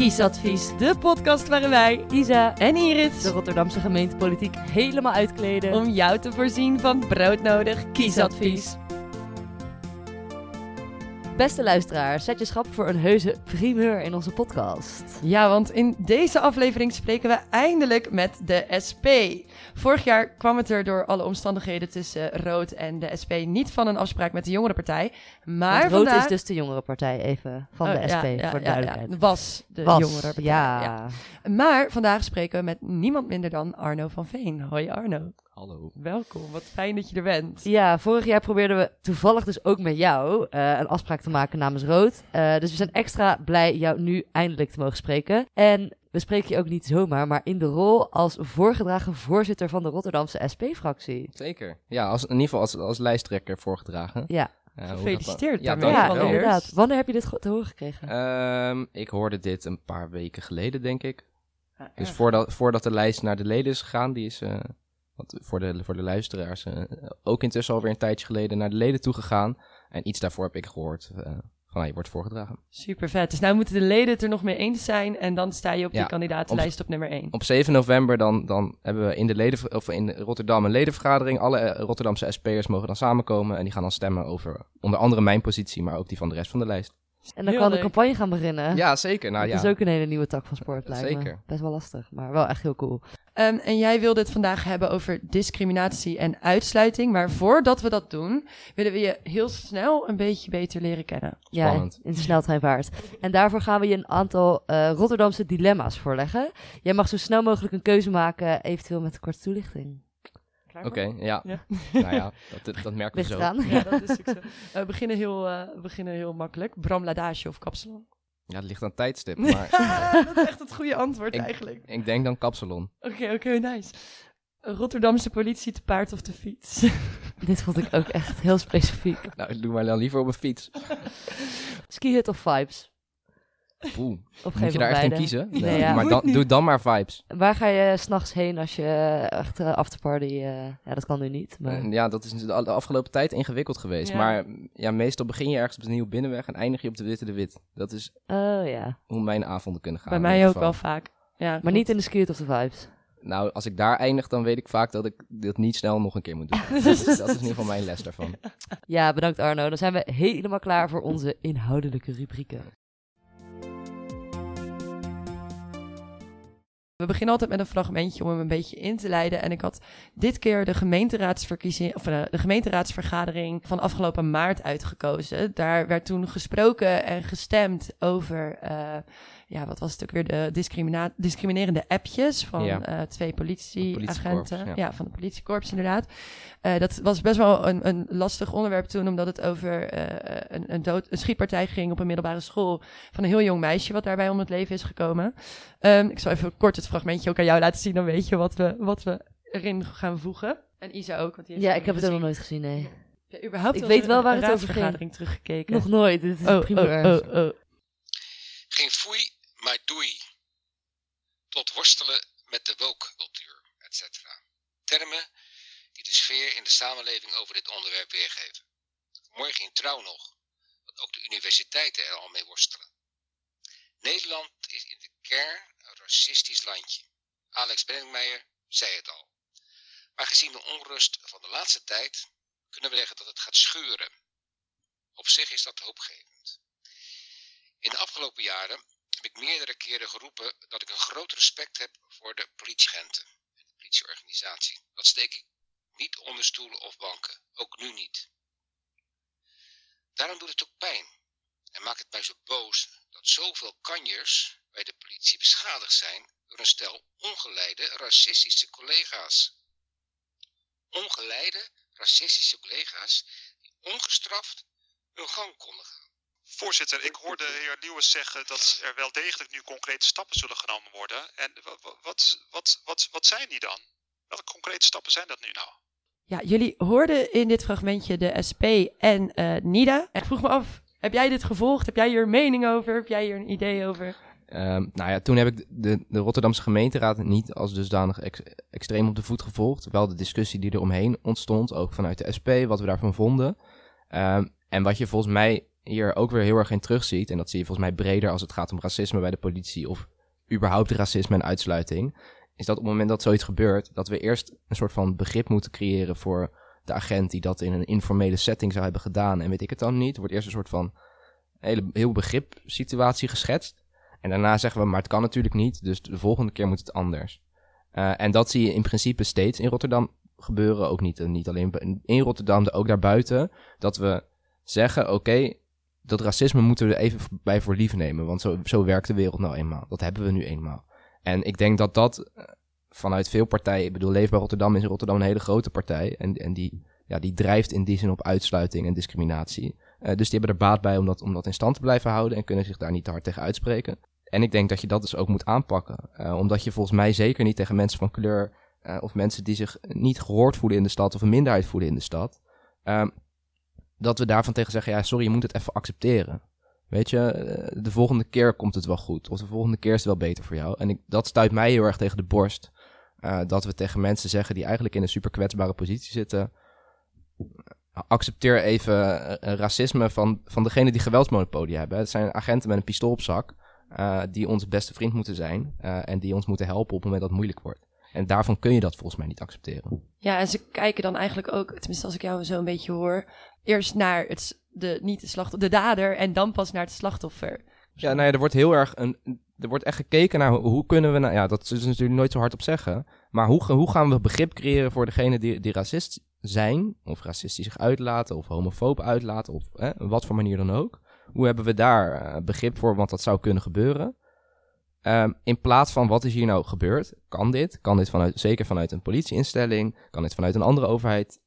Kiesadvies, de podcast waarin wij, Isa, en Iris, de Rotterdamse gemeentepolitiek helemaal uitkleden. om jou te voorzien van broodnodig kiesadvies. Beste luisteraar, zet je schap voor een heuse primeur in onze podcast. Ja, want in deze aflevering spreken we eindelijk met de SP. Vorig jaar kwam het er door alle omstandigheden tussen Rood en de SP niet van een afspraak met de jongerenpartij. Maar Want Rood vandaag... is dus de jongere partij, even van Oh, de SP, ja, ja, voor duidelijkheid. ja. Was de Was, jongerenpartij. ja. Maar vandaag spreken we met niemand minder dan Arno van Veen. Hoi Arno. Hallo. Welkom, wat fijn dat je er bent. Ja, vorig jaar probeerden we toevallig dus ook met jou eh, een afspraak te maken namens Rood. Eh, dus we zijn extra blij jou nu eindelijk te mogen spreken. En we spreken je ook niet zomaar, maar in de rol als voorgedragen voorzitter van de Rotterdamse SP-fractie. Zeker. Ja, als, in ieder geval als, als lijsttrekker voorgedragen. Ja, Eh, Gefeliciteerd Ja, daarmee. ja inderdaad. Wanneer heb je dit te horen gekregen? Ehm, ik hoorde dit een paar weken geleden, denk ik. Ja, Dus voordat, voordat de lijst naar de leden is gegaan, die is eh, wat voor, de, voor de luisteraars eh, ook intussen alweer een tijdje geleden naar de leden toegegaan. En iets daarvoor heb ik gehoord eh, van, hij wordt voorgedragen. Super vet. Dus nou moeten de leden het er nog mee eens zijn en dan sta je op die kandidatenlijst op nummer 1. Op 7 november dan, dan hebben we in, de leden, of in Rotterdam een ledenvergadering. Alle eh, Rotterdamse SP'ers mogen dan samenkomen en die gaan dan stemmen over onder andere mijn positie, maar ook die van de rest van de lijst. En dan heel kan de campagne gaan beginnen. Ja, zeker. Nou, dat ja. is ook een hele nieuwe tak van sport, lijkt me. Zeker. Best wel lastig, maar wel echt heel cool. Ehm, en jij wilde het vandaag hebben over discriminatie en uitsluiting. Maar voordat we dat doen, willen we je heel snel een beetje beter leren kennen. Spannend. Ja, in de sneltreinvaart. En daarvoor gaan we je een aantal eh, Rotterdamse dilemma's voorleggen. Jij mag zo snel mogelijk een keuze maken, eventueel met een korte toelichting. Oké, ja. Ja. nou ja, dat, dat merken we zo. Ja, dat is we, beginnen heel, eh, we beginnen heel makkelijk. Bram Ladage of Kapsalon? Ja, het ligt aan tijdstip, maar dat is echt het goede antwoord Ik- eigenlijk. ik denk dan kapsalon. Oké, oké, nice. Rotterdamse politie te paard of te fiets? Dit vond ik ook echt heel specifiek. Nou, doe maar dan liever op een fiets. Ski hut of vibes? Oeh, Op moet je daar echt in kiezen? Nee, ja. Maar dan, doe dan maar vibes. Waar ga je s'nachts heen als je eh, echt uh, afterparty... eh, ja, dat kan nu niet, maar... En Ja, dat is de de afgelopen tijd ingewikkeld geweest. Ja. Maar ja, meestal begin je ergens op de nieuwe binnenweg en eindig je op de Witte de Wit. Dat is Oh ja. hoe mijn avonden kunnen gaan. Bij mij ook wel vaak. Ja, Maar niet in de ski hut of de vibes. Nou, als ik daar eindig, dan weet ik vaak dat ik dit niet snel nog een keer moet doen. dat, is, dat is in ieder geval mijn les daarvan. Ja, bedankt Arno. Dan zijn we helemaal klaar voor onze inhoudelijke rubrieken. We beginnen altijd met een fragmentje om hem een beetje in te leiden. En ik had dit keer de gemeenteraadsverkiezing, of eh, de gemeenteraadsvergadering van afgelopen maart uitgekozen. Daar werd toen gesproken en gestemd over, eh, ja, wat was het ook weer, de discrimina- discriminerende appjes van Ja. eh, twee politieagenten. ja. ja. van de politiekorps inderdaad. Eh, dat was best wel een, een lastig onderwerp toen, omdat het over eh, een, een, dood, een schietpartij ging op een middelbare school van een heel jong meisje wat daarbij om het leven is gekomen. Ehm, ik zal even kort het fragmentje ook aan jou laten zien, dan weet je wat we, wat we erin gaan voegen. En Isa ook, want die heeft Ja, het ik heb het ook nog gezien. nooit gezien, nee. Je überhaupt Ik wel weet wel waar het over ging. teruggekeken? Nog nooit, dit is oh, prima. oh, oh, oh. Geen foei, Tot worstelen met de woke-cultuur, etc. Termen die de sfeer in de samenleving over dit onderwerp weergeven. Morgen in trouw nog, dat ook de universiteiten er al mee worstelen. Nederland is in de kern een racistisch landje. Alex Brenningmeijer zei het al. Maar gezien de onrust van de laatste tijd kunnen we zeggen dat het gaat scheuren. Op zich is dat hoopgevend. In de afgelopen jaren heb meerdere keren geroepen dat ik een groot respect heb voor de politieagenten en de politieorganisatie. Dat steek ik niet onder stoelen of banken, ook nu niet. Daarom doet het ook pijn en maakt het mij zo boos dat zoveel kanjers bij de politie beschadigd zijn door een stel ongeleide racistische collega's. Ongeleide racistische collega's die ongestraft hun gang konden gaan. Voorzitter, ik hoorde de heer Lewis zeggen dat er wel degelijk nu concrete stappen zullen genomen worden. En wa- wa- wat, wat, wat, wat zijn die dan? Welke concrete stappen zijn dat nu nou? Ja, jullie hoorden in dit fragmentje de SP en eh, Nida. Ik vroeg me af, heb jij dit gevolgd? Heb jij hier een mening over? Heb jij hier een idee over? Ehm, nou ja, toen heb ik de, de Rotterdamse gemeenteraad niet als dusdanig ex- extreem op de voet gevolgd. Wel de discussie die er omheen ontstond, ook vanuit de SP, wat we daarvan vonden. Ehm, en wat je volgens mij hier ook weer heel erg in terugziet, en dat zie je volgens mij breder als het gaat om racisme bij de politie of überhaupt racisme en uitsluiting, is dat op het moment dat zoiets gebeurt, dat we eerst een soort van begrip moeten creëren voor de agent die dat in een informele setting zou hebben gedaan en weet ik het dan niet. Er wordt eerst een soort van hele, heel begripsituatie geschetst. En daarna zeggen we, maar het kan natuurlijk niet, dus de volgende keer moet het anders. Uh, en dat zie je in principe steeds in Rotterdam gebeuren. Ook niet, niet alleen in Rotterdam, ook daarbuiten. Dat we zeggen, oké, dat racisme moeten we er even bij voor lief nemen. Want zo, zo werkt de wereld nou eenmaal. Dat hebben we nu eenmaal. En ik denk dat dat eh, vanuit veel partijen... Ik bedoel, Leefbaar Rotterdam is in Rotterdam een hele grote partij. En, en die, ja, die drijft in die zin op uitsluiting en discriminatie. Uh, dus die hebben er baat bij om dat, in stand te blijven houden... en kunnen zich daar niet te hard tegen uitspreken. En ik denk dat je dat dus ook moet aanpakken. Uh, omdat je volgens mij zeker niet tegen mensen van kleur... of mensen die zich niet gehoord voelen in de stad... of een minderheid voelen in de stad... Dat we daarvan tegen zeggen, ja, sorry, je moet het even accepteren. Weet je, eh, de volgende keer komt het wel goed. Of de volgende keer is het wel beter voor jou. En ik, dat stuit mij heel erg tegen de borst. Uh, dat we tegen mensen zeggen die eigenlijk in een super kwetsbare positie zitten. Accepteer even uh, racisme van, van degene die geweldsmonopolie hebben. Het zijn agenten met een pistool op zak. Die onze beste vriend moeten zijn. en die ons moeten helpen op het moment dat het moeilijk wordt. En daarvan kun je dat volgens mij niet accepteren. Ja, en ze kijken dan eigenlijk ook, tenminste als ik jou zo een beetje hoor, eerst naar het, de, niet de slachtoffer, de dader en dan pas naar het slachtoffer. Ja, nou ja, er wordt heel erg een, er wordt echt gekeken naar hoe kunnen we, nou ja, dat is natuurlijk nooit zo hard op zeggen, maar hoe, hoe gaan we begrip creëren voor degene die, die racist zijn, of racistisch zich uitlaten, of homofoob uitlaten, of hè, wat voor manier dan ook. Hoe hebben we daar uh, begrip voor, want dat zou kunnen gebeuren. Um, in plaats van wat is hier nou gebeurd? Kan dit? Kan dit vanuit, zeker vanuit een politieinstelling? Kan dit vanuit een andere overheid?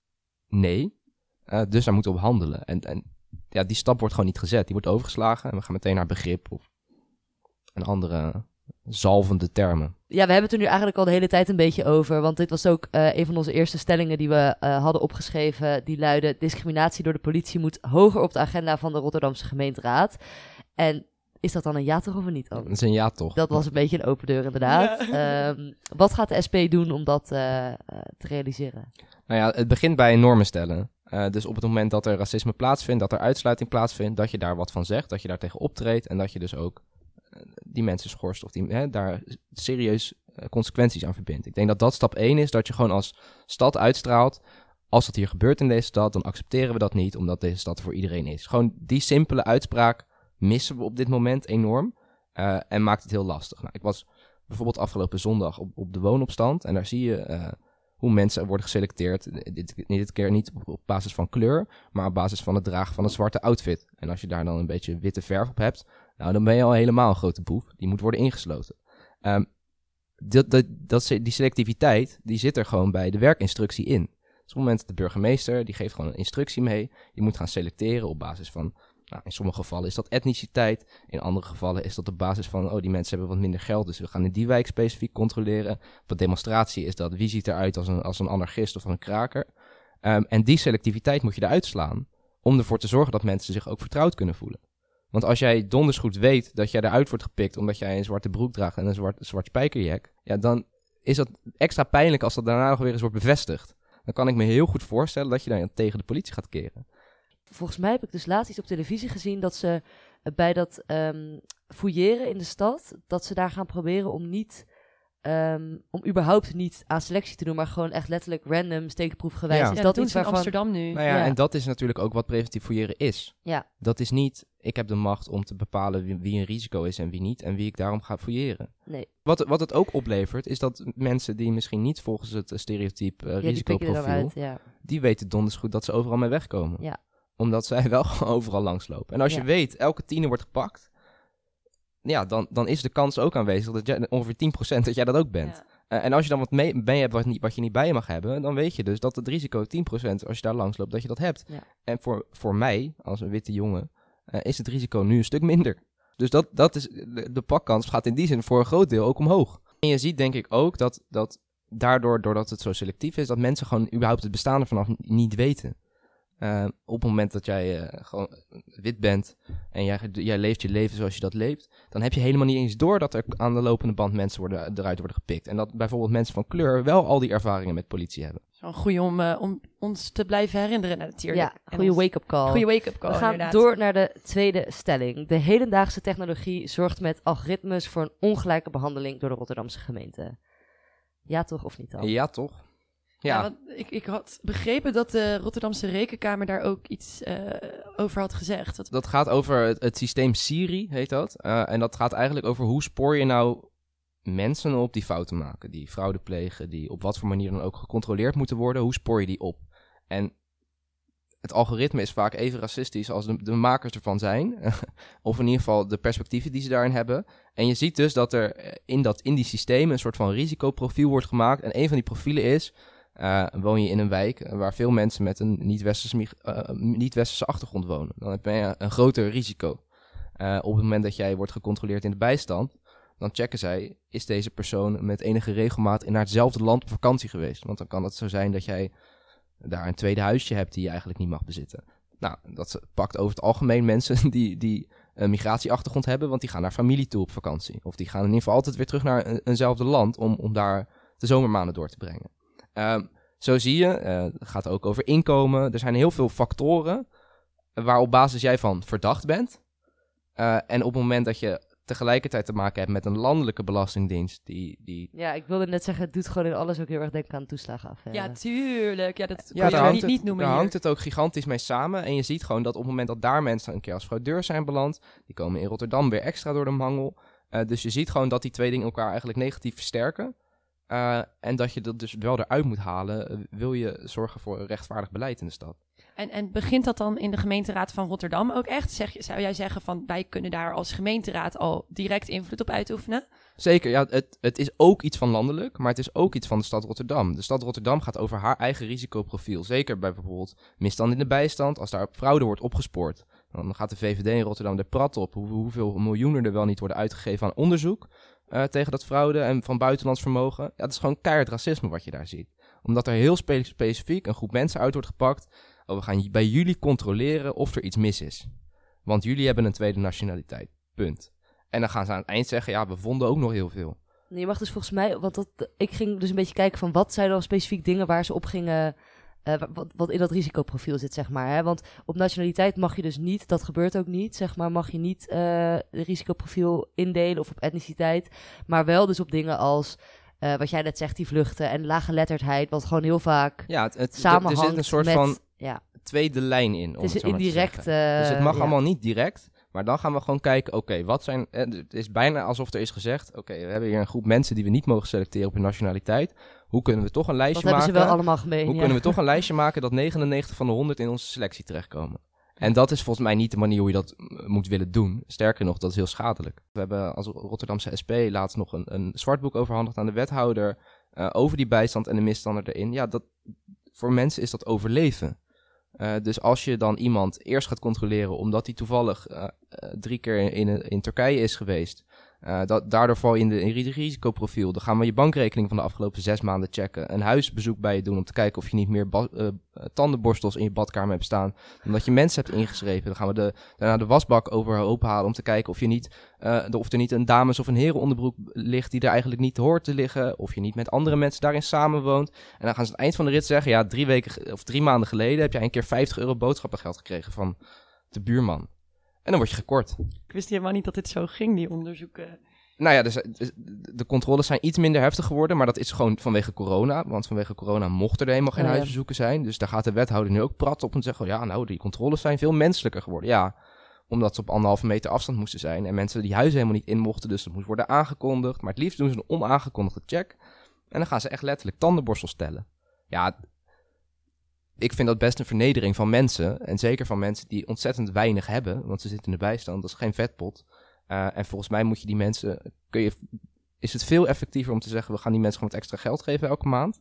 Nee. Uh, dus daar moeten we op handelen. En, en ja, die stap wordt gewoon niet gezet. Die wordt overgeslagen en we gaan meteen naar begrip of een andere zalvende termen. Ja, we hebben het er nu eigenlijk al de hele tijd een beetje over. Want dit was ook uh, een van onze eerste stellingen die we uh, hadden opgeschreven. Die luidde: discriminatie door de politie moet hoger op de agenda van de Rotterdamse gemeenteraad. En is dat dan een ja toch of een niet? Dat is een ja toch. Dat was een beetje een open deur inderdaad. Ja. Um, wat gaat de SP doen om dat uh, te realiseren? Nou ja, het begint bij normen stellen. Uh, dus op het moment dat er racisme plaatsvindt, dat er uitsluiting plaatsvindt, dat je daar wat van zegt, dat je daar tegen optreedt en dat je dus ook die mensen schorst of die, hè, daar serieus consequenties aan verbindt. Ik denk dat dat stap 1 is, dat je gewoon als stad uitstraalt, als dat hier gebeurt in deze stad, dan accepteren we dat niet, omdat deze stad voor iedereen is. Gewoon die simpele uitspraak missen we op dit moment enorm. Uh, en maakt het heel lastig. Nou, ik was bijvoorbeeld afgelopen zondag op, op de woonopstand. En daar zie je uh, hoe mensen worden geselecteerd. Dit, dit keer niet op, basis van kleur, maar op basis van het dragen van een zwarte outfit. En als je daar dan een beetje witte verf op hebt, nou, dan ben je al helemaal een grote boef. Die moet worden ingesloten. Um, dat, dat, die selectiviteit, die zit er gewoon bij de werkinstructie in. Op het moment dat de burgemeester, die geeft gewoon een instructie mee. Je moet gaan selecteren op basis van nou, in sommige gevallen is dat etniciteit. In andere gevallen is dat op basis van, oh, die mensen hebben wat minder geld, dus we gaan in die wijk specifiek controleren. Een demonstratie is dat, wie ziet eruit als een, als een anarchist of een kraker. Um, en die selectiviteit moet je eruit slaan, om ervoor te zorgen dat mensen zich ook vertrouwd kunnen voelen. Want als jij donders goed weet dat jij eruit wordt gepikt omdat jij een zwarte broek draagt en een zwart, zwart spijkerjack, ja, dan is dat extra pijnlijk als dat daarna nog weer eens wordt bevestigd. Dan kan ik me heel goed voorstellen dat je dan tegen de politie gaat keren volgens mij heb ik dus laatst iets op televisie gezien dat ze uh, bij dat um, fouilleren in de stad, dat ze daar gaan proberen om niet, um, om überhaupt niet aan selectie te doen, maar gewoon echt letterlijk random steekproefgewijs. Ja. Is ja, dat, dat iets waarvan... in Amsterdam nu? Nou ja, ja, en dat is natuurlijk ook wat preventief fouilleren is. Ja. Dat is niet, ik heb de macht om te bepalen wie, wie, een risico is en wie niet, en wie ik daarom ga fouilleren. Nee. Wat, wat het ook oplevert, is dat mensen die misschien niet volgens het stereotype uh, risicoprofiel, uit, ja. die weten donders goed dat ze overal mee wegkomen. Ja omdat zij wel overal langslopen. En als Ja. je weet, elke tiener wordt gepakt. Ja, dan, dan is de kans ook aanwezig dat jij ongeveer 10% dat jij dat ook bent. Ja. Eh, en als je dan wat mee, mee hebt wat, niet, wat je niet bij je mag hebben, dan weet je dus dat het risico 10% als je daar langs loopt, dat je dat hebt. Ja. En voor, voor mij, als een witte jongen, eh, is het risico nu een stuk minder. Dus dat, dat is, de, de pakkans gaat in die zin voor een groot deel ook omhoog. En je ziet denk ik ook dat, dat daardoor, doordat het zo selectief is, dat mensen gewoon überhaupt het bestaan ervan niet weten. Uh, op het moment dat jij uh, gewoon wit bent en jij, jij leeft je leven zoals je dat leeft, dan heb je helemaal niet eens door dat er aan de lopende band mensen worden, eruit worden gepikt. En dat bijvoorbeeld mensen van kleur wel al die ervaringen met politie hebben. Een goeie om, eh, om ons te blijven herinneren natuurlijk. Ja, goede wake-up call. Goeie wake-up call, We gaan inderdaad. door naar de tweede stelling. De hedendaagse technologie zorgt met algoritmes voor een ongelijke behandeling door de Rotterdamse gemeente. Ja toch of niet dan? Ja, toch? Ja, Ja, want ik, ik had begrepen dat de Rotterdamse Rekenkamer daar ook iets eh, over had gezegd. Dat, dat gaat over het, het systeem Siri, heet dat. Eh, en dat gaat eigenlijk over hoe spoor je nou mensen op die fouten maken, die fraude plegen, die op wat voor manier dan ook gecontroleerd moeten worden. Hoe spoor je die op? En het algoritme is vaak even racistisch als de, de makers ervan zijn. of in ieder geval de perspectieven die ze daarin hebben. En je ziet dus dat er eh, in, dat, in die systemen een soort van risicoprofiel wordt gemaakt. En een van die profielen is, eh, woon je in een wijk eh, waar veel mensen met een eh, niet-westerse achtergrond wonen. Dan heb je een groter risico. Op het moment dat jij wordt gecontroleerd in de bijstand, dan checken zij, is deze persoon met enige regelmaat naar hetzelfde land op vakantie geweest? Want dan kan het zo zijn dat jij daar een tweede huisje hebt die je eigenlijk niet mag bezitten. Nou, dat pakt over het algemeen mensen die, die een migratieachtergrond hebben, want die gaan naar familie toe op vakantie. Of die gaan in ieder geval altijd weer terug naar een, eenzelfde land om, om daar de zomermaanden door te brengen. Ehm, zo zie je, eh, het gaat ook over inkomen. Er zijn heel veel factoren waar op basis jij van verdacht bent. Eh, en op het moment dat je tegelijkertijd te maken hebt met een landelijke belastingdienst, die, die Ja, ik wilde net zeggen, het doet gewoon in alles ook heel erg denken aan toeslagen af. ja, tuurlijk. Ja, dat Ja, kan je hangt, niet, het, niet noemen daar hier. hangt het ook gigantisch mee samen. En je ziet gewoon dat op het moment dat daar mensen een keer als fraudeur zijn beland, die komen in Rotterdam weer extra door de mangel. Eh, dus je ziet gewoon dat die twee dingen elkaar eigenlijk negatief versterken. Eh, en dat je dat dus wel eruit moet halen, eh, wil je zorgen voor een rechtvaardig beleid in de stad. En, en begint dat dan in de gemeenteraad van Rotterdam ook echt? Zeg, zou jij zeggen van wij kunnen daar als gemeenteraad al direct invloed op uitoefenen? Zeker, ja, het, het is ook iets van landelijk, maar het is ook iets van de stad Rotterdam. De stad Rotterdam gaat over haar eigen risicoprofiel. Zeker bij bijvoorbeeld misstand in de bijstand, als daar fraude wordt opgespoord. Dan gaat de VVD in Rotterdam de prat op hoe, hoeveel miljoenen er wel niet worden uitgegeven aan onderzoek eh, tegen dat fraude en van buitenlands vermogen. Ja, dat is gewoon keihard racisme wat je daar ziet. Omdat er heel spe- specifiek een groep mensen uit wordt gepakt. Oh, we gaan bij jullie controleren of er iets mis is. Want jullie hebben een tweede nationaliteit. Punt. En dan gaan ze aan het eind zeggen, ja, we vonden ook nog heel veel. Je mag dus volgens mij, want dat, ik ging dus een beetje kijken van wat zijn dan specifiek dingen waar ze op gingen, eh, wa- wat, wat in dat risicoprofiel zit, zeg maar. Hè? Want op nationaliteit mag je dus niet, dat gebeurt ook niet, zeg maar, mag je niet eh risicoprofiel indelen of op etniciteit. Maar wel dus op dingen als, eh, wat jij net zegt, die vluchten en lage letterdheid, wat gewoon heel vaak Ja, het, het, er- samenhangt er zit een soort met, van ja, tweede lijn in. Om het is het indirect... dus het mag ja. allemaal niet direct. Maar dan gaan we gewoon kijken, oké, wat zijn... Het is bijna alsof er is gezegd, oké, we hebben hier een groep mensen die we niet mogen selecteren op hun nationaliteit. Hoe kunnen we toch een lijstje ze maken? wel allemaal gemeen, Hoe ja. kunnen we toch een lijstje maken dat 99 van de 100 in onze selectie terechtkomen? En dat is volgens mij niet de manier hoe je dat moet willen doen. Sterker nog, dat is heel schadelijk. We hebben als Rotterdamse SP laatst nog een, een zwartboek overhandigd aan de wethouder eh, over die bijstand en de misstanden erin. Ja, dat, voor mensen is dat overleven. Eh, dus als je dan iemand eerst gaat controleren omdat hij toevallig eh, drie keer in, in Turkije is geweest, eh, daardoor val je in de het risicoprofiel. Dan gaan we je bankrekening van de afgelopen zes maanden checken. Een huisbezoek bij je doen om te kijken of je niet meer eh, tandenborstels in je badkamer hebt staan. Omdat je mensen hebt ingeschreven. Dan gaan we de, daarna de wasbak overhoop halen om te kijken of, je niet, eh, of er niet een dames- of een herenonderbroek ligt die er eigenlijk niet hoort te liggen. Of je niet met andere mensen daarin samenwoont. En dan gaan ze aan het eind van de rit zeggen, ja, drie weken of drie maanden geleden heb jij een keer 50 euro boodschappengeld gekregen van de buurman. En dan word je gekort. Ik wist helemaal niet dat dit zo ging, die onderzoeken. Nou ja, dus, dus de controles zijn iets minder heftig geworden, maar dat is gewoon vanwege corona. Want vanwege corona mochten er helemaal geen Oh huisbezoeken zijn. Dus daar gaat de wethouder nu ook prat op en zeggen, ja nou, die controles zijn veel menselijker geworden. Ja, omdat ze op anderhalve meter afstand moesten zijn en mensen die huizen helemaal niet in mochten, dus dat moest worden aangekondigd. Maar het liefst doen ze een onaangekondigde check en dan gaan ze echt letterlijk tandenborstels tellen. Ja, ik vind dat best een vernedering van mensen. En zeker van mensen die ontzettend weinig hebben, want ze zitten in de bijstand, dat is geen vetpot. Uh, en volgens mij moet je die mensen, kun je, is het veel effectiever om te zeggen, we gaan die mensen gewoon wat extra geld geven elke maand,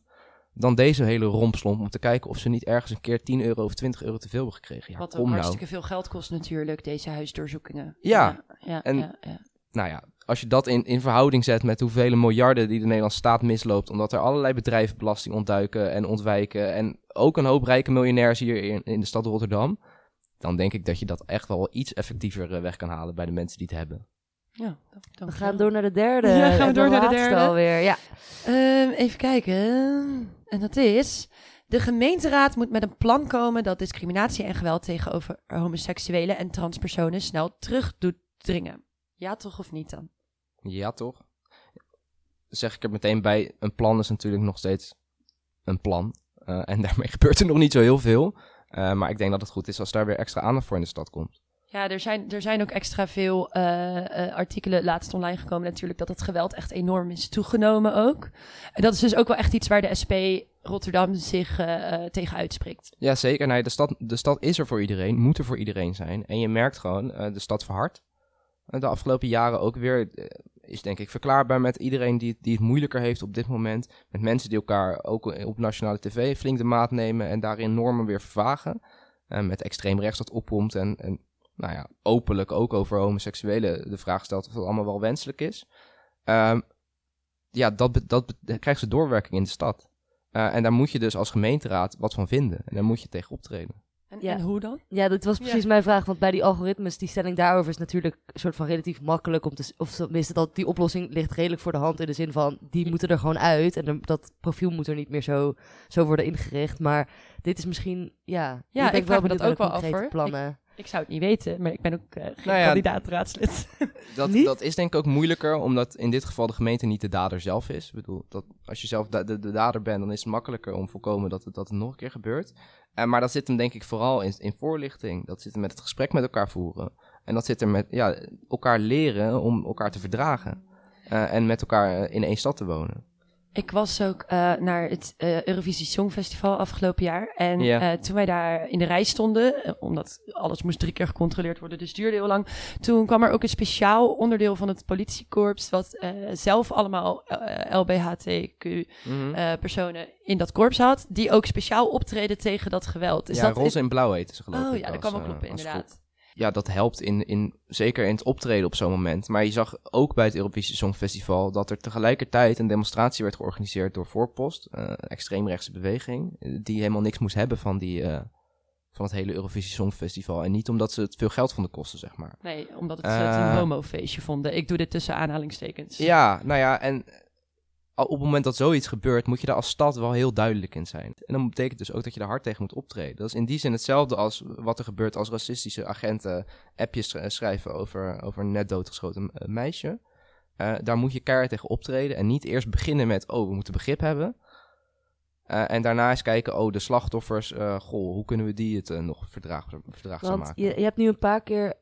dan deze hele rompslomp om te kijken of ze niet ergens een keer 10 euro of 20 euro te veel hebben gekregen. Ja, Wat ook nou. hartstikke veel geld kost natuurlijk, deze huisdoorzoekingen. Ja, ja, ja, en- ja, ja. Nou ja, als je dat in, in verhouding zet met hoeveel miljarden die de Nederlandse staat misloopt, omdat er allerlei bedrijven belasting ontduiken en ontwijken, en ook een hoop rijke miljonairs hier in, in de stad Rotterdam, dan denk ik dat je dat echt wel iets effectiever eh, weg kan halen bij de mensen die het hebben. ja dan- We gaan door naar de derde. Ja, gaan we door naar de derde? alweer. Ja. Ehm, even kijken. En dat is... De gemeenteraad moet met een plan komen dat discriminatie en geweld tegenover homoseksuelen en transpersonen snel terug doet dringen. Ja, toch of niet dan? Ja, toch? Zeg ik er meteen bij, een plan is natuurlijk nog steeds een plan. Eh, en daarmee gebeurt er nog niet zo heel veel. Eh, maar ik denk dat het goed is als daar weer extra aandacht voor in de stad komt. Ja, er zijn, er zijn ook extra veel eh, artikelen laatst online gekomen natuurlijk dat het geweld echt enorm is toegenomen ook. En dat is dus ook wel echt iets waar de SP Rotterdam zich tegen uitspreekt. Ja, zeker. Nee, de, stad, de stad is er voor iedereen, moet er voor iedereen zijn. En je merkt gewoon, de stad verhardt. Eh, de afgelopen jaren ook weer, eh, is denk ik verklaarbaar met iedereen die, die het moeilijker heeft op dit moment. Met mensen die elkaar ook op nationale tv flink de maat nemen en daarin normen weer vervagen. Eh, met extreem rechts dat opkomt en, en nou ja, openlijk ook over homoseksuelen de vraag stelt of dat allemaal wel wenselijk is. Ehm, ja, dat, dat, krijgt ze doorwerking in de stad. Eh, en daar moet je dus als gemeenteraad wat van vinden. En daar moet je tegen optreden. En, Ja. en hoe dan? Ja, dat was precies Ja. mijn vraag. Want bij die algoritmes, die stelling daarover is natuurlijk een soort van relatief makkelijk om te... Of tenminste, dat die oplossing ligt redelijk voor de hand in de zin van... Die moeten er gewoon uit en dat profiel moet er niet meer zo, zo worden ingericht. Maar dit is misschien, ja... Ja, ben ik vraag me benieuwd dat ook wel af, plannen. Ik zou het niet weten, maar ik ben ook eh geen Nou ja, kandidaat-raadslid. Dat, dat is denk ik ook moeilijker, omdat in dit geval de gemeente niet de dader zelf is. Ik bedoel, dat als je zelf de, de, de dader bent, dan is het makkelijker om voorkomen dat het, dat het nog een keer gebeurt. Eh, maar dat zit hem denk ik vooral in, in voorlichting. Dat zit hem met het gesprek met elkaar voeren. En dat zit er met ja, elkaar leren om elkaar te verdragen. Eh, en met elkaar in één stad te wonen. Ik was ook eh, naar het eh, Eurovisie Songfestival afgelopen jaar. En eh, toen wij daar in de rij stonden, omdat alles moest drie keer gecontroleerd worden, dus duurde heel lang. Toen kwam er ook een speciaal onderdeel van het politiekorps, wat zelf allemaal LBHTQ-personen in dat korps had, die ook speciaal optreden tegen dat geweld. Dus ja, dat roze en blauw heten ze geloof Oh ik. ja, dat kan wel kloppen, inderdaad. Ja, dat helpt in, in, zeker in het optreden op zo'n moment. Maar je zag ook bij het Eurovisie Songfestival dat er tegelijkertijd een demonstratie werd georganiseerd door Voorpost, eh, een extreemrechtse beweging, eh, die helemaal niks moest hebben van, die, eh, van het hele Eurovisie Songfestival. En niet omdat ze het veel geld vonden kosten, zeg maar. Nee, omdat het, Eh. het een homofeestje vonden. Ik doe dit tussen aanhalingstekens. Ja, nou ja, en op het moment dat zoiets gebeurt, moet je daar als stad wel heel duidelijk in zijn. En dan betekent dus ook dat je er hard tegen moet optreden. Dat is in die zin hetzelfde als wat er gebeurt als racistische agenten appjes sch- schrijven over, over een net doodgeschoten eh, meisje. Eh, daar moet je keihard tegen optreden en niet eerst beginnen met, oh, we moeten begrip hebben. Eh, en daarna eens kijken, oh, de slachtoffers, goh, hoe kunnen we die het nog verdraag, verdraagzaam Want maken? je, je hebt nu een paar keer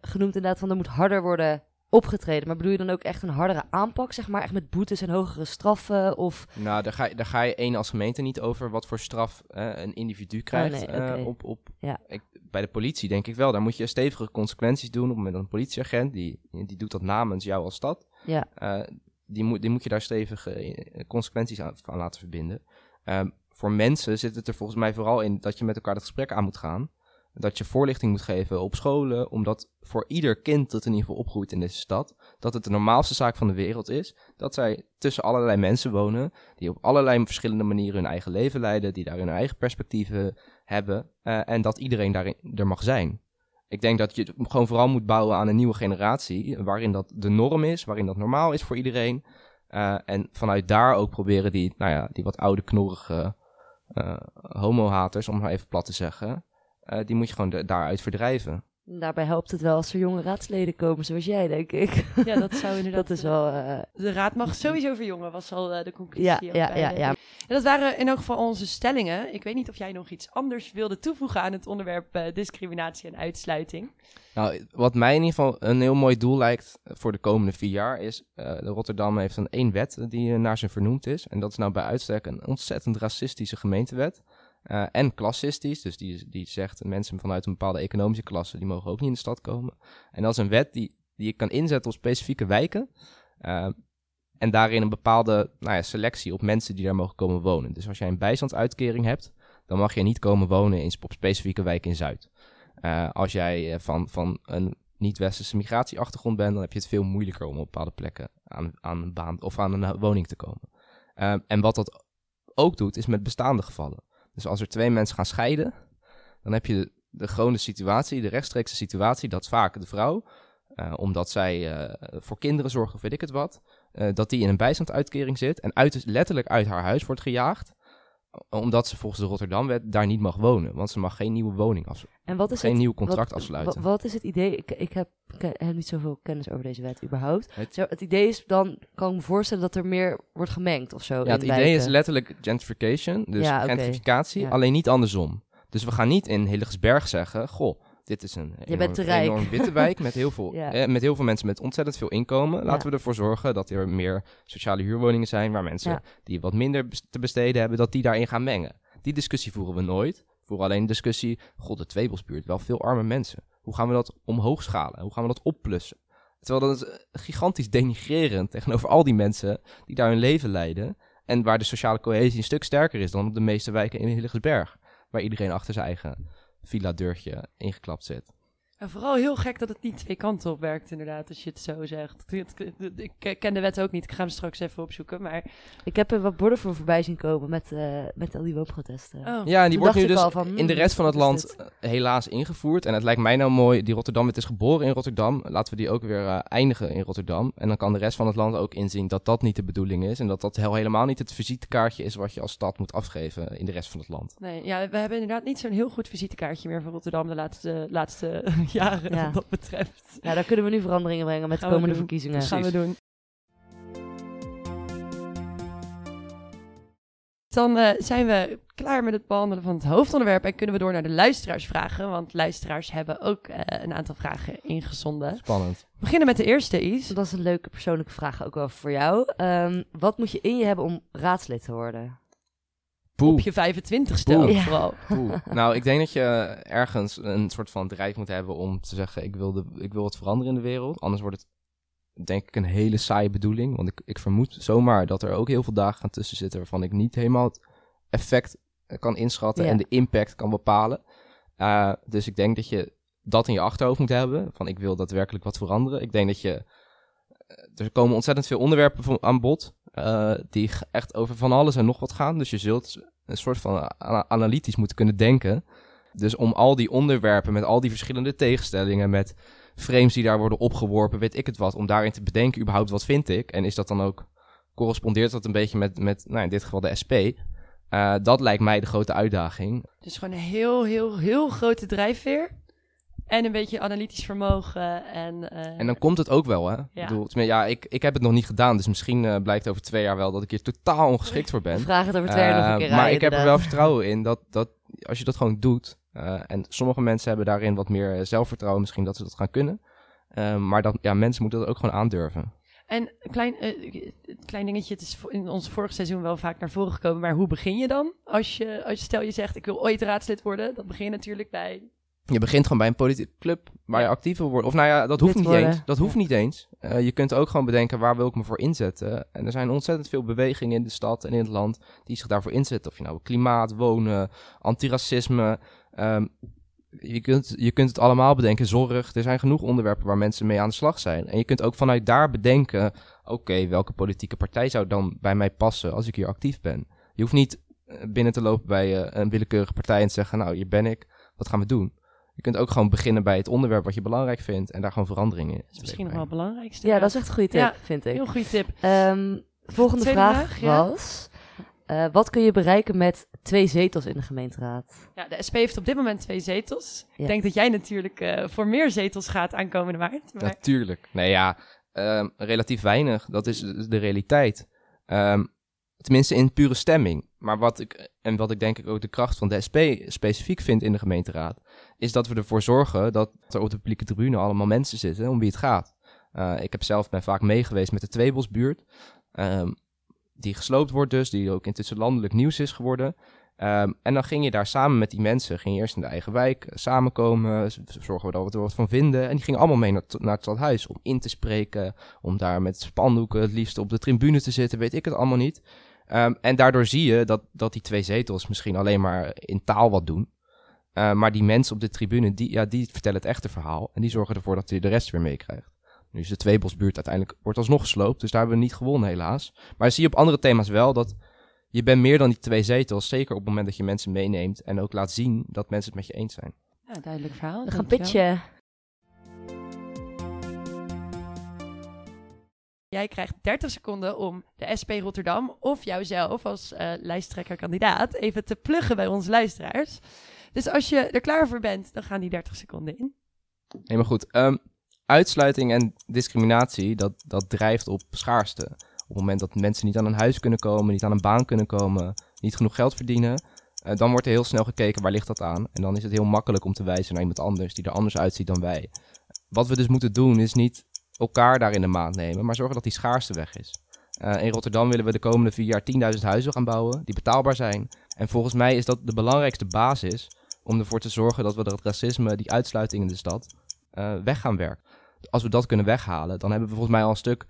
genoemd inderdaad van er moet harder worden opgetreden. Maar bedoel je dan ook echt een hardere aanpak, zeg maar? Echt met boetes en hogere straffen? Of Nou, daar ga, je- daar ga je één als gemeente niet over wat voor straf eh, een individu krijgt. nee, eh, op, op, Ja. ik, bij de politie denk ik wel. Daar moet je stevige consequenties doen. Op het moment dat een politieagent, die, die doet dat namens jou als stad. ja, eh, die, moet, die moet je daar stevige consequenties aan, aan laten verbinden. Ehm, voor mensen zit het er volgens mij vooral in dat je met elkaar het gesprek aan moet gaan. Dat je voorlichting moet geven op scholen, omdat voor ieder kind dat in ieder geval opgroeit in deze stad, dat het de normaalste zaak van de wereld is. Dat zij tussen allerlei mensen wonen, die op allerlei verschillende manieren hun eigen leven leiden, die daar hun eigen perspectieven hebben, eh, en dat iedereen daarin er mag zijn. Ik denk dat je gewoon vooral moet bouwen aan een nieuwe generatie, waarin dat de norm is, waarin dat normaal is voor iedereen. Eh, en vanuit daar ook proberen die, nou ja, die wat oude knorrige eh homo-haters, om maar even plat te zeggen, eh, die moet je gewoon de- daaruit verdrijven. daarbij helpt het wel als er jonge raadsleden komen, zoals jij, denk ik. Ja, dat zou inderdaad... dat is wel... eh, De raad mag sowieso verjongen, was al eh, de conclusie. ja, ja, ja, ja. En dat waren in elk geval onze stellingen. Ik weet niet of jij nog iets anders wilde toevoegen aan het onderwerp discriminatie en uitsluiting. Nou, wat mij in ieder geval een heel mooi doel lijkt voor de komende vier jaar is, eh, Rotterdam heeft een één wet die naar zijn vernoemd is. En dat is nou bij uitstek een ontzettend racistische gemeentewet. Eh, en klassistisch, dus die, die zegt mensen vanuit een bepaalde economische klasse, die mogen ook niet in de stad komen. En dat is een wet die, die je kan inzetten op specifieke wijken. Eh, en daarin een bepaalde nou ja, selectie op mensen die daar mogen komen wonen. Dus als jij een bijstandsuitkering hebt, dan mag je niet komen wonen in, op specifieke wijken in Zuid. Eh, als jij van, van een niet-westerse migratieachtergrond bent, dan heb je het veel moeilijker om op bepaalde plekken aan, aan een baan of aan een woning te komen. En wat dat ook doet, is met bestaande gevallen. Dus als er twee mensen gaan scheiden, dan heb je de, de gewone situatie, de rechtstreekse situatie, dat vaak de vrouw, eh, omdat zij eh, voor kinderen zorgt of weet ik het wat, eh, dat die in een bijstandsuitkering zit en uit, letterlijk uit haar huis wordt gejaagd. Omdat ze volgens de Rotterdamwet daar niet mag wonen. Want ze mag geen nieuwe woning afsluiten. En wat is Geen het, nieuw contract wat, afsluiten. wa- Wat, is het idee? Ik, ik, heb, ik heb niet zoveel kennis over deze wet überhaupt. Het- Zo, het idee is dan, kan ik me voorstellen dat er meer wordt gemengd of zo. Ja, het idee is letterlijk gentrification, dus Ja, gentrificatie, alleen niet andersom. Dus we gaan niet in Hillegersberg zeggen, goh, dit is een enorm, enorm witte wijk met heel, veel, Ja. eh, met heel veel mensen met ontzettend veel inkomen. Laten Ja. we ervoor zorgen dat er meer sociale huurwoningen zijn, waar mensen Ja. die wat minder te besteden hebben, dat die daarin gaan mengen. Die discussie voeren we nooit. We voeren alleen discussie, god, de Tweebelsbuurt, wel veel arme mensen. Hoe gaan we dat omhoog schalen? Hoe gaan we dat opplussen? Terwijl dat is eh, gigantisch denigrerend tegenover al die mensen die daar hun leven leiden. En waar de sociale cohesie een stuk sterker is dan op de meeste wijken in Hillegersberg. Waar iedereen achter zijn eigen villa-deurtje ingeklapt zit. En vooral heel gek dat het niet twee kanten op werkt, inderdaad, als je het zo zegt. Ik ken de wet ook niet, ik ga hem straks even opzoeken, maar... Ik heb er wat borden voor voorbij zien komen met, eh, met al die woonprotesten. Oh. Ja, en die Toen wordt nu dus van, in de hmm, rest van het land eh, helaas ingevoerd. En het lijkt mij nou mooi, die Rotterdamwet is geboren in Rotterdam. Laten we die ook weer eh, eindigen in Rotterdam. En dan kan de rest van het land ook inzien dat dat niet de bedoeling is. En dat dat heel, helemaal niet het visitekaartje is wat je als stad moet afgeven in de rest van het land. Nee, ja, we hebben inderdaad niet zo'n heel goed visitekaartje meer van Rotterdam de laatste, laatste jaren, Ja. wat dat betreft. Ja, daar kunnen we nu veranderingen brengen met de Gaan komende verkiezingen. Dat gaan we doen. Dan eh, zijn we klaar met het behandelen van het hoofdonderwerp en kunnen we door naar de luisteraarsvragen. Want luisteraars hebben ook eh, een aantal vragen ingezonden. Spannend. We beginnen met de eerste, Is. Dat is een leuke persoonlijke vraag ook wel voor jou. Ehm, wat moet je in je hebben om raadslid te worden? Poeh. Op je 25ste Poeh. ook Ja. vooral. Nou, ik denk dat je ergens een soort van drijf moet hebben om te zeggen: ik wil, de, ik wil het veranderen in de wereld. Anders wordt het, denk ik, een hele saaie bedoeling. Want ik, ik vermoed zomaar dat er ook heel veel dagen gaan tussen zitten waarvan ik niet helemaal het effect eh, kan inschatten Ja. en de impact kan bepalen. Eh, dus ik denk dat je dat in je achterhoofd moet hebben: van ik wil daadwerkelijk wat veranderen. Ik denk dat je. eh, Er komen ontzettend veel onderwerpen aan bod. Eh, die echt over van alles en nog wat gaan. Dus je zult een soort van ana- analytisch moeten kunnen denken. Dus om al die onderwerpen met al die verschillende tegenstellingen, met frames die daar worden opgeworpen, weet ik het wat, om daarin te bedenken überhaupt wat vind ik. En is dat dan ook, correspondeert dat een beetje met, met nou in dit geval de SP. Eh, dat lijkt mij de grote uitdaging. Dus gewoon een heel, heel, heel grote drijfveer. En een beetje analytisch vermogen. En, eh, En dan komt het ook wel, hè? Ik bedoel, ja, ik, ik heb het nog niet gedaan, dus misschien eh, blijkt over twee jaar wel dat ik hier totaal ongeschikt voor ben. Vraag het over twee jaar nog een Eh, keer maar ik heb er wel vertrouwen in dat, dat als je dat gewoon doet. en sommige mensen hebben daarin wat meer zelfvertrouwen, misschien dat ze dat gaan kunnen. Maar dat, ja, mensen moeten dat ook gewoon aandurven. En een klein, eh, klein dingetje, het is in ons vorig seizoen wel vaak naar voren gekomen. Maar hoe begin je dan? Als je, als je stel je zegt, ik wil ooit raadslid worden. Dan begin je natuurlijk bij... Je begint gewoon bij een politieke club waar je actief wil worden. Of nou ja, dat hoeft niet worden. eens. Dat hoeft niet eens. Eh, je kunt ook gewoon bedenken waar wil ik me voor inzetten. En er zijn ontzettend veel bewegingen in de stad en in het land die zich daarvoor inzetten. Of je nou klimaat, wonen, antiracisme. ehm, je, kunt, je kunt het allemaal bedenken. Zorg. Er zijn genoeg onderwerpen waar mensen mee aan de slag zijn. En je kunt ook vanuit daar bedenken: oké, welke politieke partij zou dan bij mij passen als ik hier actief ben? Je hoeft niet eh, binnen te lopen bij eh, een willekeurige partij en te zeggen: Nou, hier ben ik. Wat gaan we doen? Je kunt ook gewoon beginnen bij het onderwerp wat je belangrijk vindt en daar gewoon verandering in. Dat is misschien nog wel het belangrijkste. Ja, dat is echt een goede tip, Ja, vind ik. Heel goede tip. Ehm, volgende Tweede vraag, vraag, ja. was... eh, wat kun je bereiken met twee zetels in de gemeenteraad? Ja, de SP heeft op dit moment twee zetels. Ja. Ik denk dat jij natuurlijk eh, voor meer zetels gaat aankomende maart. Maar Natuurlijk. Nee ja, ehm, relatief weinig. Dat is de de realiteit. Ehm, tenminste in pure stemming. Maar wat ik, en wat ik denk ik ook de kracht van de SP specifiek vind in de gemeenteraad, is dat we ervoor zorgen dat er op de publieke tribune allemaal mensen zitten om wie het gaat. Eh, ik heb zelf ben vaak meegeweest met de Tweebosbuurt, ehm, die gesloopt wordt dus, die ook intussen landelijk nieuws is geworden. Ehm, en dan ging je daar samen met die mensen, ging eerst in de eigen wijk eh, samenkomen, zorgen we dat we er wat van vinden. En die gingen allemaal mee naar, naar het stadhuis om in te spreken, om daar met spandoeken het liefst op de tribune te zitten, weet ik het allemaal niet. Ehm, en daardoor zie je dat, dat die twee zetels misschien alleen maar in taal wat doen. Eh, maar die mensen op de tribune, die, ja, die vertellen het echte verhaal. En die zorgen ervoor dat je de rest weer meekrijgt. Nu is de Tweebosbuurt uiteindelijk, wordt alsnog gesloopt. Dus daar hebben we niet gewonnen helaas. Maar zie je op andere thema's wel dat je bent meer dan die twee zetels. Zeker op het moment dat je mensen meeneemt. En ook laat zien dat mensen het met je eens zijn. ja, duidelijk verhaal. We gaan pitchen. Jij krijgt 30 seconden om de SP Rotterdam of jouzelf als eh lijsttrekkerkandidaat even te pluggen bij onze luisteraars. Dus als je er klaar voor bent, dan gaan die 30 seconden in. Helemaal goed. Ehm, uitsluiting en discriminatie, dat, dat drijft op schaarste. Op het moment dat mensen niet aan een huis kunnen komen, niet aan een baan kunnen komen, niet genoeg geld verdienen, eh, dan wordt er heel snel gekeken waar ligt dat aan. En dan is het heel makkelijk om te wijzen naar iemand anders die er anders uitziet dan wij. Wat we dus moeten doen is niet elkaar daar in de maand nemen, maar zorgen dat die schaarste weg is. Eh, in Rotterdam willen we de komende vier jaar 10.000 huizen gaan bouwen die betaalbaar zijn. En volgens mij is dat de belangrijkste basis om ervoor te zorgen dat we dat racisme, die uitsluiting in de stad, eh, weg gaan werken. Als we dat kunnen weghalen, dan hebben we volgens mij al een stuk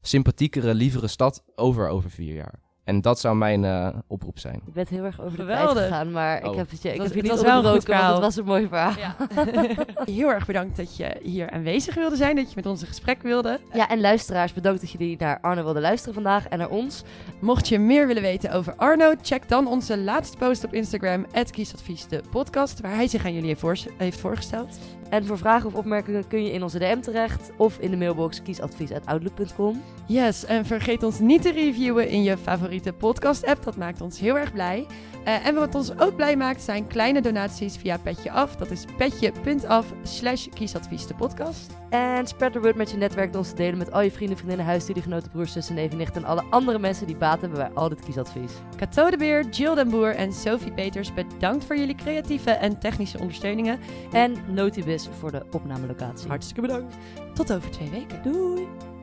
sympathiekere, lievere stad over over vier jaar. En dat zou mijn eh, oproep zijn. Je bent heel erg over de Geweldig. tijd gegaan, maar ik Oh. heb het je, ik Het was- heb je het niet was wel een goed onderbroken, want het was een mooi verhaal. Ja. Heel erg bedankt dat je hier aanwezig wilde zijn, dat je met ons in gesprek wilde. Ja, en luisteraars, bedankt dat jullie naar Arno wilden luisteren vandaag en naar ons. Mocht je meer willen weten over Arno, check dan onze laatste post op Instagram, kiesadvies de podcast, waar hij zich aan jullie heeft voorgesteld. En voor vragen of opmerkingen kun je in onze DM terecht of in de mailbox kiesadvies.outlook.com. Yes, en vergeet ons niet te reviewen in je favoriete podcast-app. Dat maakt ons heel erg blij. Eh, en wat ons ook blij maakt zijn kleine donaties via Petje Af. Dat is petje.af slash kiesadvies de podcast. En spread the word met je netwerk door ons te delen met al je vrienden, vriendinnen, huisstudiegenoten, broers, zussen, neven, nichten en alle andere mensen die baat hebben bij al dit kiesadvies. Kato de Beer, Jill den Boer en Sophie Peters, bedankt voor jullie creatieve en technische ondersteuningen. En Notibis voor de opnamelocatie. Hartstikke bedankt. Tot over twee weken. Doei!